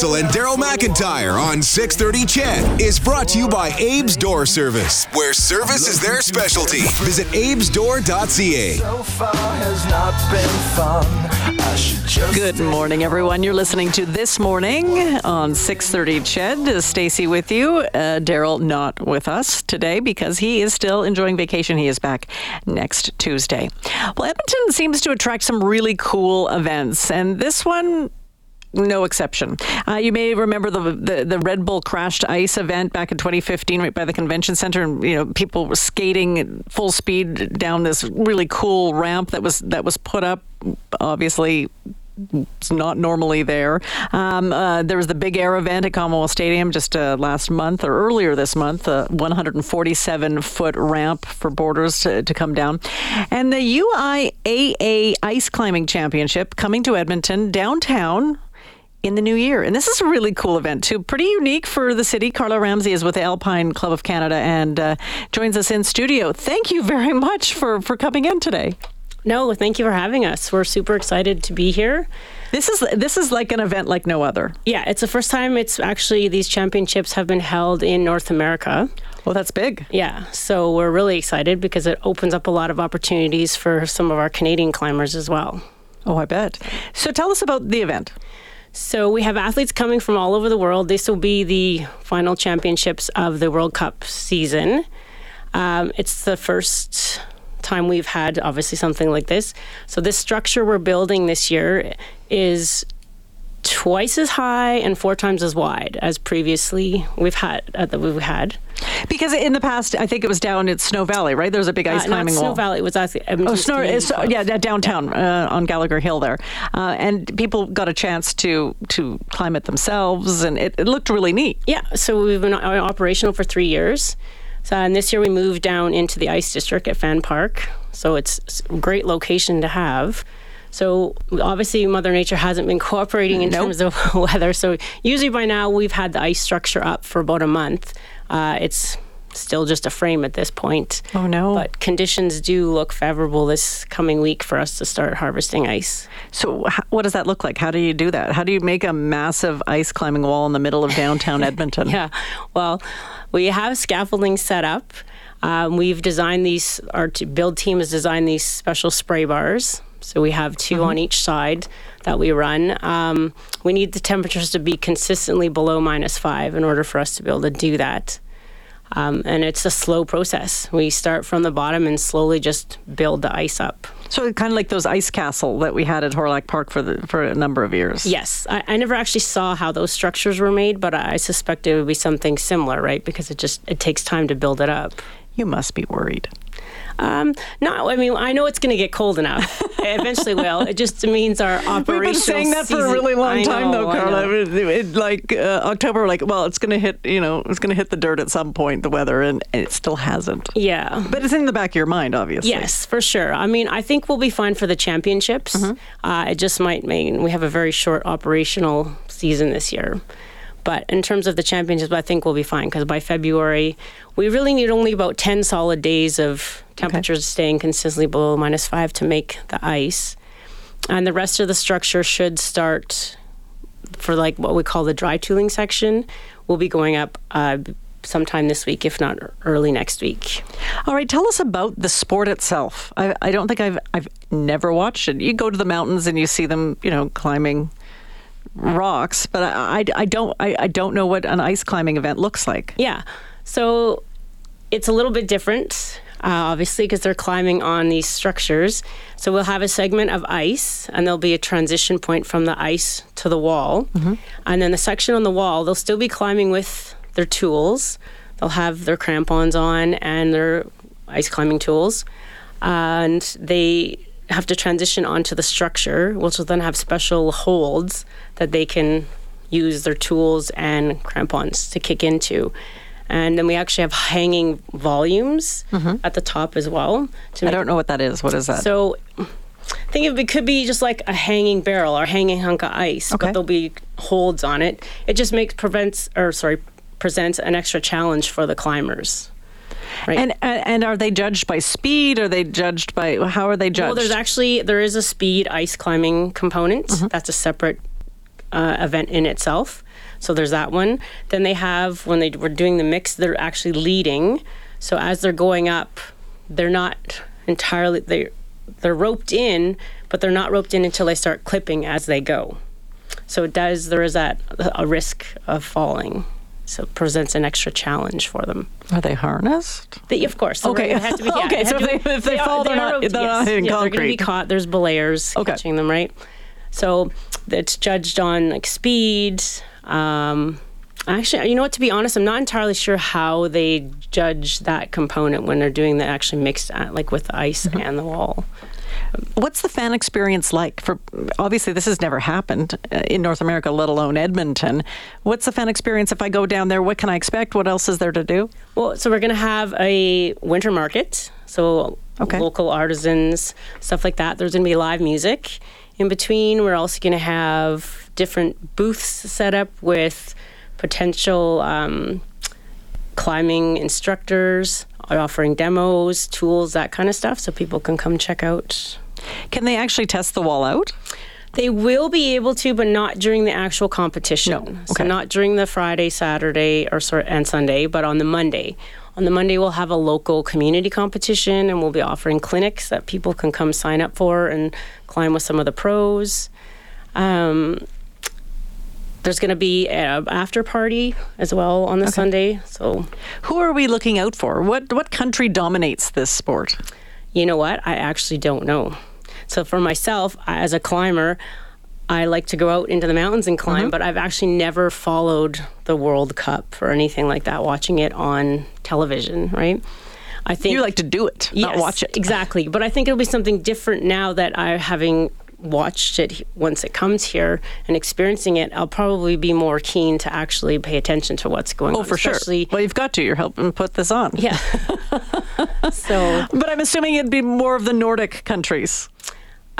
Rotzel and Daryl McIntyre on 630 CHED is brought to you by Abe's Door Service, where service is their specialty. Visit abesdoor.ca. Good morning, everyone. You're listening to This Morning on 6:30 Ched. Stacy with you. Uh, Daryl not with us today because he is still enjoying vacation. He is back next Tuesday. Well, Edmonton seems to attract some really cool events, and this one no exception. Uh, you may remember the, the the Red Bull crashed ice event back in 2015, right by the convention center, and you know people were skating full speed down this really cool ramp that was that was put up. Obviously, it's not normally there. Um, uh, there was the Big Air event at Commonwealth Stadium just uh, last month or earlier this month, a 147 foot ramp for boarders to, to come down. And the UIAA Ice Climbing Championship coming to Edmonton downtown in the new year. And this is a really cool event, too. Pretty unique for the city. Carla Ramsay is with the Alpine Club of Canada and uh, joins us in studio. Thank you very much for, for coming in today. No, thank you for having us. We're super excited to be here. This is this is like an event like no other. Yeah, it's the first time it's actually these championships have been held in North America. Well, that's big. Yeah, so we're really excited because it opens up a lot of opportunities for some of our Canadian climbers as well. Oh, I bet. So tell us about the event. So we have athletes coming from all over the world. This will be the final championships of the World Cup season. Um, it's the first time we've had obviously something like this. So this structure we're building this year is twice as high and four times as wide as previously we've had uh, that we've had. Because in the past, I think it was down at Snow Valley, right? There was a big ice Uh, climbing Snow wall. Valley. It was actually Oh, Snow, it's, yeah, downtown uh, on Gallagher Hill there, uh, and people got a chance to to climb it themselves, and it, it looked really neat. Yeah, so we've been operational for three years. So, and this year we moved down into the ice district at Fan Park. So it's a great location to have. So obviously Mother Nature hasn't been cooperating in Nope. terms of weather. So usually by now we've had the ice structure up for about a month. Uh, it's still just a frame at this point. Oh, no. But conditions do look favorable this coming week for us to start harvesting ice. So, what does that look like? How do you do that? How do you make a massive ice climbing wall in the middle of downtown Edmonton? Yeah. Well, we have scaffolding set up. Um, we've designed these, our t- build team has designed these special spray bars. So we have 2 on each side that we run. Um, we need the temperatures to be consistently below minus five in order for us to be able to do that. Um, and it's a slow process. We start from the bottom and slowly just build the ice up. So, kind of like those ice castle that we had at Hawrelak Park for the for a number of years. Yes, I, I never actually saw how those structures were made, but I suspect it would be something similar, right? Because it just it takes time to build it up. You must be worried. Um, no, I mean I know it's going to get cold enough. It eventually will. It just means our operational. We've been saying that for a really long I time, know, though, I Carla. It, it- like uh, October, like, well, it's going to hit, you know, it's going to hit the dirt at some point, the weather, and, and it still hasn't. Yeah. But it's in the back of your mind, obviously. Yes, for sure. I mean, I think we'll be fine for the championships. Uh, it just might mean we have a very short operational season this year. But in terms of the championships, I think we'll be fine because by February, we really need only about 10 solid days of temperatures staying consistently below minus five to make the ice. And the rest of the structure should start for like what we call the dry tooling section. We'll be going up uh, sometime this week, if not early next week. All right, tell us about the sport itself. I, I don't think I've I've never watched it. You go to the mountains and you see them, you know, climbing rocks, but I, I, I don't I, I don't know what an ice climbing event looks like. Yeah. So it's a little bit different, uh, obviously, because they're climbing on these structures. So we'll have a segment of ice, and there'll be a transition point from the ice to the wall. And then the section on the wall, they'll still be climbing with their tools. They'll have their crampons on and their ice climbing tools. And they have to transition onto the structure, which will then have special holds that they can use their tools and crampons to kick into. And then we actually have hanging volumes mm-hmm. at the top as well. I don't know what that is. What is that? so I think of it could be just like a hanging barrel or hanging hunk of ice, Okay. but there'll be holds on it. It just makes prevents or sorry presents an extra challenge for the climbers. Right. and, and and are they judged by speed? Are they judged by how are they judged? well, there's actually there is a speed ice climbing component. Mm-hmm. That's a separate uh, event in itself. So there's that one. Then they have when they were doing the mix, they're actually leading. So as they're going up, they're not entirely they they're roped in, but they're not roped in until they start clipping as they go. So it does there is that a risk of falling. So it presents an extra challenge for them. Are they harnessed? They, of course. Okay. They have to be, yeah, Okay, so if they- if they fall, are- they're not- roped, they're not yes. hitting yeah, They're going to be caught. There's belayers Okay. catching them, right? So it's judged on like speed. Um, actually, you know what? To be honest, I'm not entirely sure how they judge that component when they're doing the actually mixed uh, like with the ice Mm-hmm. and the wall. What's the fan experience like? For obviously, this has never happened uh, in North America, let alone Edmonton. What's the fan experience if I go down there? What can I expect? What else is there to do? Well, so we're going to have a winter market. So Okay. local artisans, stuff like that. There's going to be live music. In between, we're also going to have different booths set up with potential um, climbing instructors offering demos, tools, that kind of stuff, so people can come check out. Can they actually test the wall out? They will be able to, but not during the actual competition. No. So Okay. not during the Friday, Saturday, or and Sunday, but on the Monday. On the Monday, we'll have a local community competition, and we'll be offering clinics that people can come sign up for and climb with some of the pros. Um, there's going to be an after party as well on the Sunday. So Who are we looking out for? What what country dominates this sport? you know what? I actually don't know. So for myself, as a climber, I like to go out into the mountains and climb, Mm-hmm. but I've actually never followed the World Cup or anything like that, watching it on television, right? I think You like to do it, not watch it. Exactly. But I think it'll be something different now that I having watched it once it comes here and experiencing it, I'll probably be more keen to actually pay attention to what's going Oh, on. Oh, for sure. Well, you've got to. You're helping put this on. Yeah. so But I'm assuming it'd be more of the Nordic countries.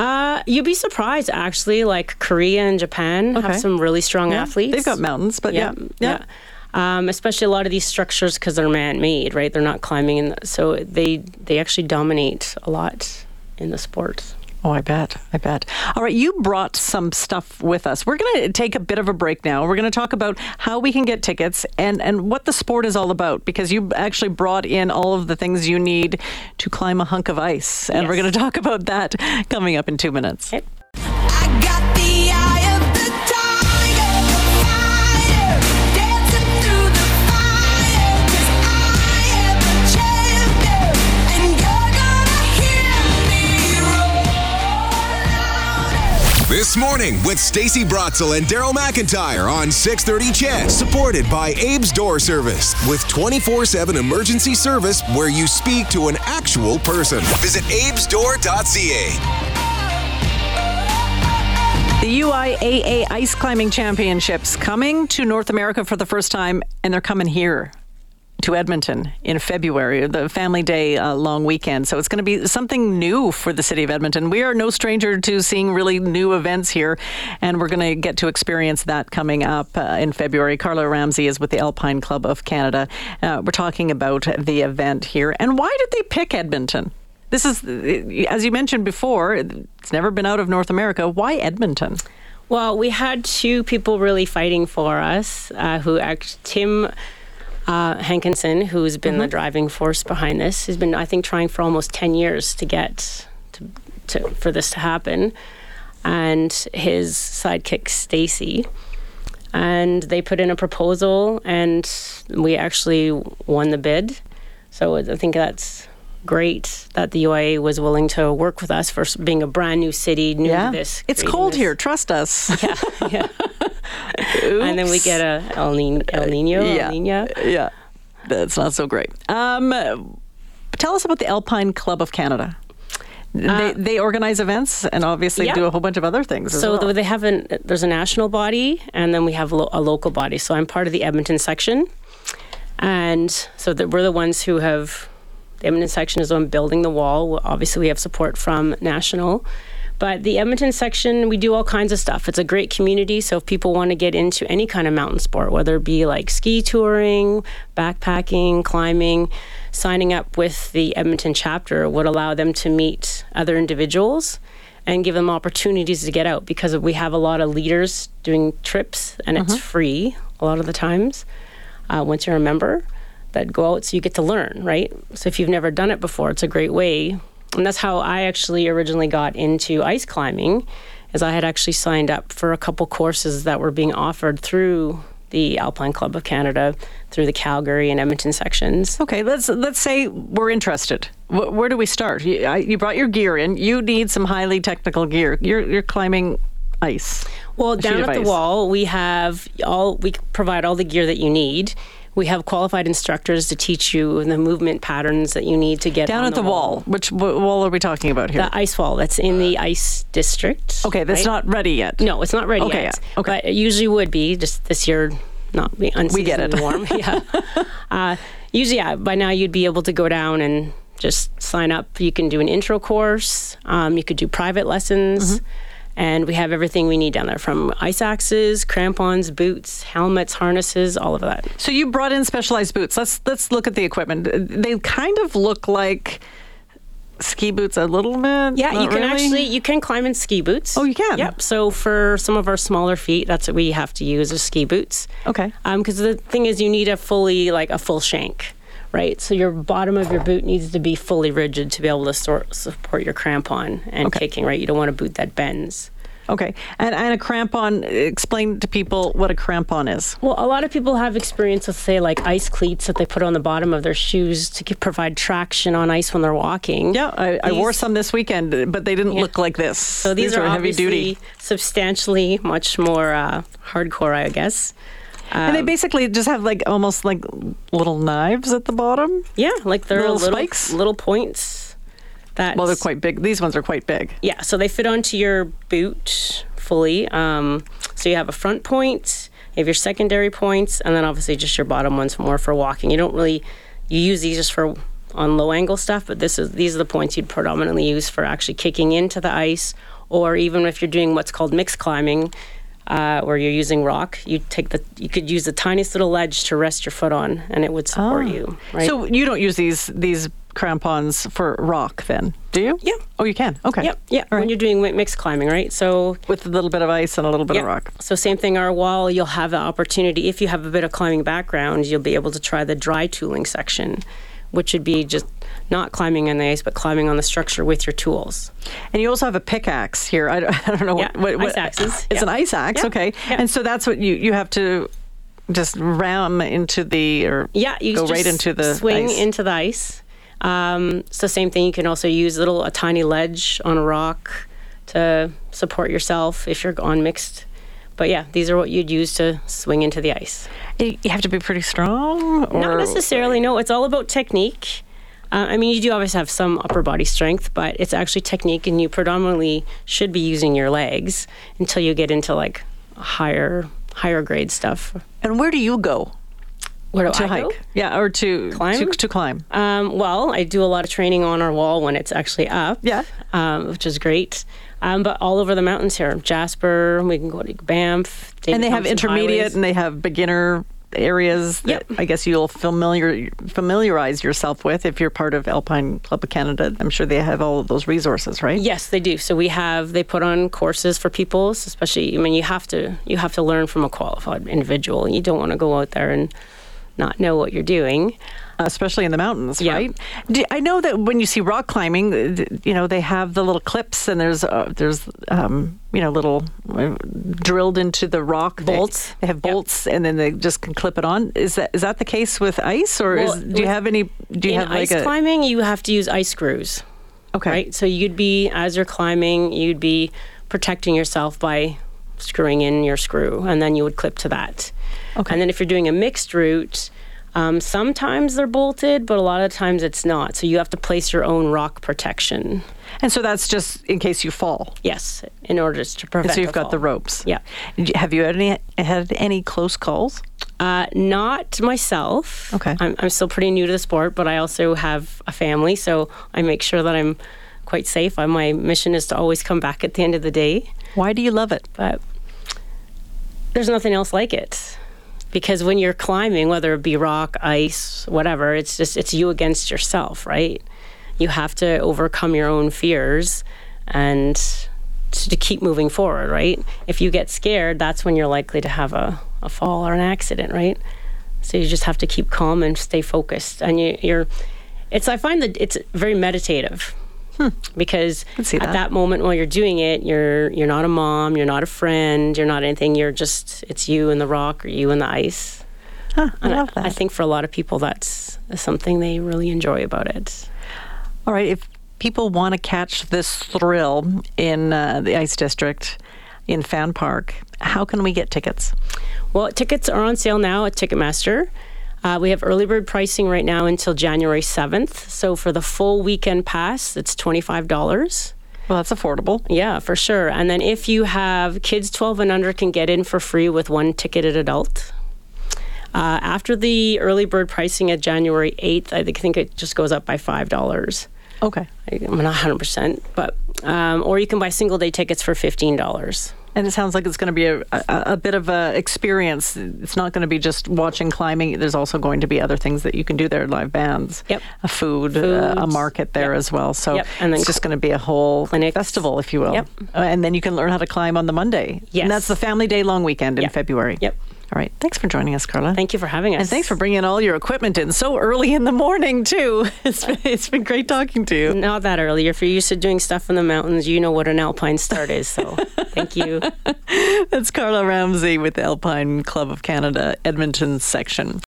Uh, you'd be surprised actually. Like Korea and Japan Okay. have some really strong Yeah, athletes. They've got mountains, but yeah, yeah. yeah. Um, especially a lot of these structures because they're man-made, right? They're not climbing, in the, so they they actually dominate a lot in the sport. Oh, I bet. I bet. All right, you brought some stuff with us. We're going to take a bit of a break now. We're going to talk about how we can get tickets and, and what the sport is all about because you actually brought in all of the things you need to climb a hunk of ice. And we're going to talk about that coming up in two minutes. Okay. This morning with Stacy Brotzel and Daryl McIntyre on 630 CHED, Supported by Abe's Door Service with 24-7 emergency service where you speak to an actual person. Visit abesdoor.ca. The UIAA Ice Climbing Championships coming to North America for the first time, and they're coming here to Edmonton in February, the Family Day uh, long weekend. So it's going to be something new for the city of Edmonton. We are no stranger to seeing really new events here, and we're going to get to experience that coming up uh, in February. Carla Ramsay is with the Alpine Club of Canada. Uh, we're talking about the event here, and why did they pick Edmonton? This is, as you mentioned before, it's never been out of North America. Why Edmonton? Well, we had two people really fighting for us. Uh, who act Tim uh, Hankinson, who's been the driving force behind this, has been I think trying for almost ten years to get to, to for this to happen, and his sidekick Stacy. And they put in a proposal, and we actually won the bid. So I think that's great that the UIA was willing to work with us for being a brand new city, new to this. It's cold this. here. Trust us. Yeah, yeah. and then we get a El, Ni- El Nino, yeah. El Nina. Yeah. That's not so great. Um, tell us about the Alpine Club of Canada. they, they organize events and obviously Uh, yeah. do a whole bunch of other things. So well. they have an there's a national body and then we have lo- a local body. So I'm part of the Edmonton section, and so that we're the ones who have the Edmonton section is on building the wall. Obviously, we have support from national, But the Edmonton section, we do all kinds of stuff. It's a great community. So if people want to get into any kind of mountain sport, whether it be like ski touring, backpacking, climbing, signing up with the Edmonton chapter would allow them to meet other individuals and give them opportunities to get out because we have a lot of leaders doing trips and it's free a lot of the times uh, once you're a member that go out so you get to learn right so if you've never done it before it's a great way and that's how i actually originally got into ice climbing is i had actually signed up for a couple courses that were being offered through the alpine club of canada through the calgary and edmonton sections Okay, let's let's say we're interested. Wh- where do we start? You, I, you brought your gear in. You need some highly technical gear. You're you're climbing ice. Well, down at the wall, we have all we provide all the gear that you need. We have qualified instructors to teach you the movement patterns that you need to get Down at the wall. Which wh- wall are we talking about here? The ice wall that's in the ice district. okay, that's right? not ready yet. No, it's not ready Okay, yet. yeah, okay. But it usually would be just this year, not be unseasonably get it. warm. yeah. Uh, usually, yeah, by now you'd be able to go down and just sign up. You can do an intro course. Um, you could do private lessons. Mm-hmm. And we have everything we need down there from ice axes, crampons, boots, helmets, harnesses, all of that. So you brought in specialized boots. Let's let's look at the equipment. They kind of look like ski boots a little bit. Yeah, Not you can really? actually you can climb in ski boots. Oh, you can? Yep. So for some of our smaller feet, that's what we have to use is ski boots. Okay. Um, because the thing is, you need a fully like a full shank, right? So your bottom of your boot needs to be fully rigid to be able to sort, support your crampon and Okay. kicking. Right? You don't want a boot that bends. Okay, and and a crampon. Explain to people what a crampon is. Well, a lot of people have experience with, say, like ice cleats that they put on the bottom of their shoes to get, provide traction on ice when they're walking. Yeah, I, I wore some this weekend, but they didn't look like this. So these, are, heavy duty. substantially much more uh, hardcore, I guess. And Um, they basically just have like almost like little knives at the bottom. Yeah, like they're Little little spikes? little points. That Well, they're quite big. These ones are quite big. yeah. So they fit onto your boot fully. Um, so you have a front point, you have your secondary points, and then obviously just your bottom ones more for walking. You don't really you use these just for on low angle stuff, but this is these are the points you'd predominantly use for actually kicking into the ice, or even if you're doing what's called mixed climbing. Uh, where you're using rock, you take the you could use the tiniest little ledge to rest your foot on, and it would support you. Right? So you don't use these these crampons for rock, then, do you? Yeah. Oh, you can. Okay. Yep, yeah. All When you're doing mixed climbing, right? So With a little bit of ice and a little bit yeah. of rock. So same thing. Our wall, you'll have the opportunity if you have a bit of climbing background, you'll be able to try the dry tooling section, which would be just not climbing on the ice, but climbing on the structure with your tools. And you also have a pickaxe here. I don't, I don't know Yeah, what, what, ice axes. It's Yeah. an ice axe, Yeah, okay. And so that's what you you have to just ram into the or Yeah, you go right into the swing ice. into the ice. Um, so same thing. You can also use a little a tiny ledge on a rock to support yourself if you're on mixed. But yeah, these are what you'd use to swing into the ice. You you have to be pretty strong. Or Not necessarily. No, it's all about technique. Uh, I mean, you do always have some upper body strength, but it's actually technique, and you predominantly should be using your legs until you get into like higher higher grade stuff. And where do you go Where do to I hike? go? Yeah, or to Climb? to, to climb. Um, well, I do a lot of training on our wall when it's actually up. Yeah. Um, which is great. Um, but all over the mountains here, Jasper, we can go to Banff. David and they have intermediate Highways. and they have beginner areas that Yep. I guess you'll familiar familiarize yourself with if you're part of Alpine Club of Canada. I'm sure they have all of those resources, right? Yes, they do. So we have they put on courses for people, especially. I mean, you have to you have to learn from a qualified individual. You don't want to go out there and not know what you're doing. especially in the mountains, Yeah. right? Do, I know that when you see rock climbing, uh, you know they have the little clips and there's uh, there's um, you know little uh, drilled into the rock Bolts. They, have Yep. bolts and then they just can clip it on. Is that is that the case with ice or Well, is, do you have any? Do you In have ice like a climbing, you have to use ice screws. okay? Right. So you'd be as you're climbing, you'd be protecting yourself by screwing in your screw, and then you would clip to that. Okay. And then if you're doing a mixed route. Um, sometimes they're bolted, but a lot of times it's not. So you have to place your own rock protection. And so that's just in case you fall. Yes, in order to And prevent. so you've got fall. the ropes. Yeah. Have you had any had any close calls? Uh, not myself. Okay. I'm, I'm still pretty new to the sport, but I also have a family, so I make sure that I'm quite safe. Uh, My mission is to always come back at the end of the day, Why do you love it? but there's nothing else like it. Because when you're climbing, whether it be rock, ice, whatever, it's just it's you against yourself, right? You have to overcome your own fears and to, to keep moving forward, right? If you get scared, that's when you're likely to have a, a fall or an accident, right? So you just have to keep calm and stay focused. And you, you're, it's I find that it's very meditative hmm. because can see at that. that moment while you're doing it, you're you're not a mom, you're not a friend, you're not anything. You're just it's you and the rock or you and the ice. Huh, I And love I, that. think for a lot of people, that's something they really enjoy about it. All right, if people want to catch this thrill in uh, the Ice District in Fan Park, how can we get tickets? Well, tickets are on sale now at Ticketmaster. Uh, we have early bird pricing right now until January 7th. So for the full weekend pass, it's $25. Well, that's affordable. Yeah, for sure. And then if you have kids 12 and under can get in for free with one ticketed adult. Uh, after the early bird pricing at January 8th, I think, it just goes up by $5. Okay. I'm not 100%, but, um, or you can buy single day tickets for $15. And it sounds like it's going to be a, a, a bit of a experience. It's not going to be just watching climbing. There's also going to be other things that you can do there, live bands, Yep. a food, uh, a market there Yep. as well. So Yep. And then it's just going to be a whole clinics. festival, if you will. Yep. Uh, and then you can learn how to climb on the Monday. Yes. And that's the family day long weekend in February. Yep. All right. Thanks for joining us, Carla. Thank you for having us. And thanks for bringing all your equipment in so early in the morning, too. It's been, it's been great talking to you. Not that early. If you're used to doing stuff in the mountains, you know what an alpine start is. So thank you. That's Carla Ramsay with the Alpine Club of Canada, Edmonton section.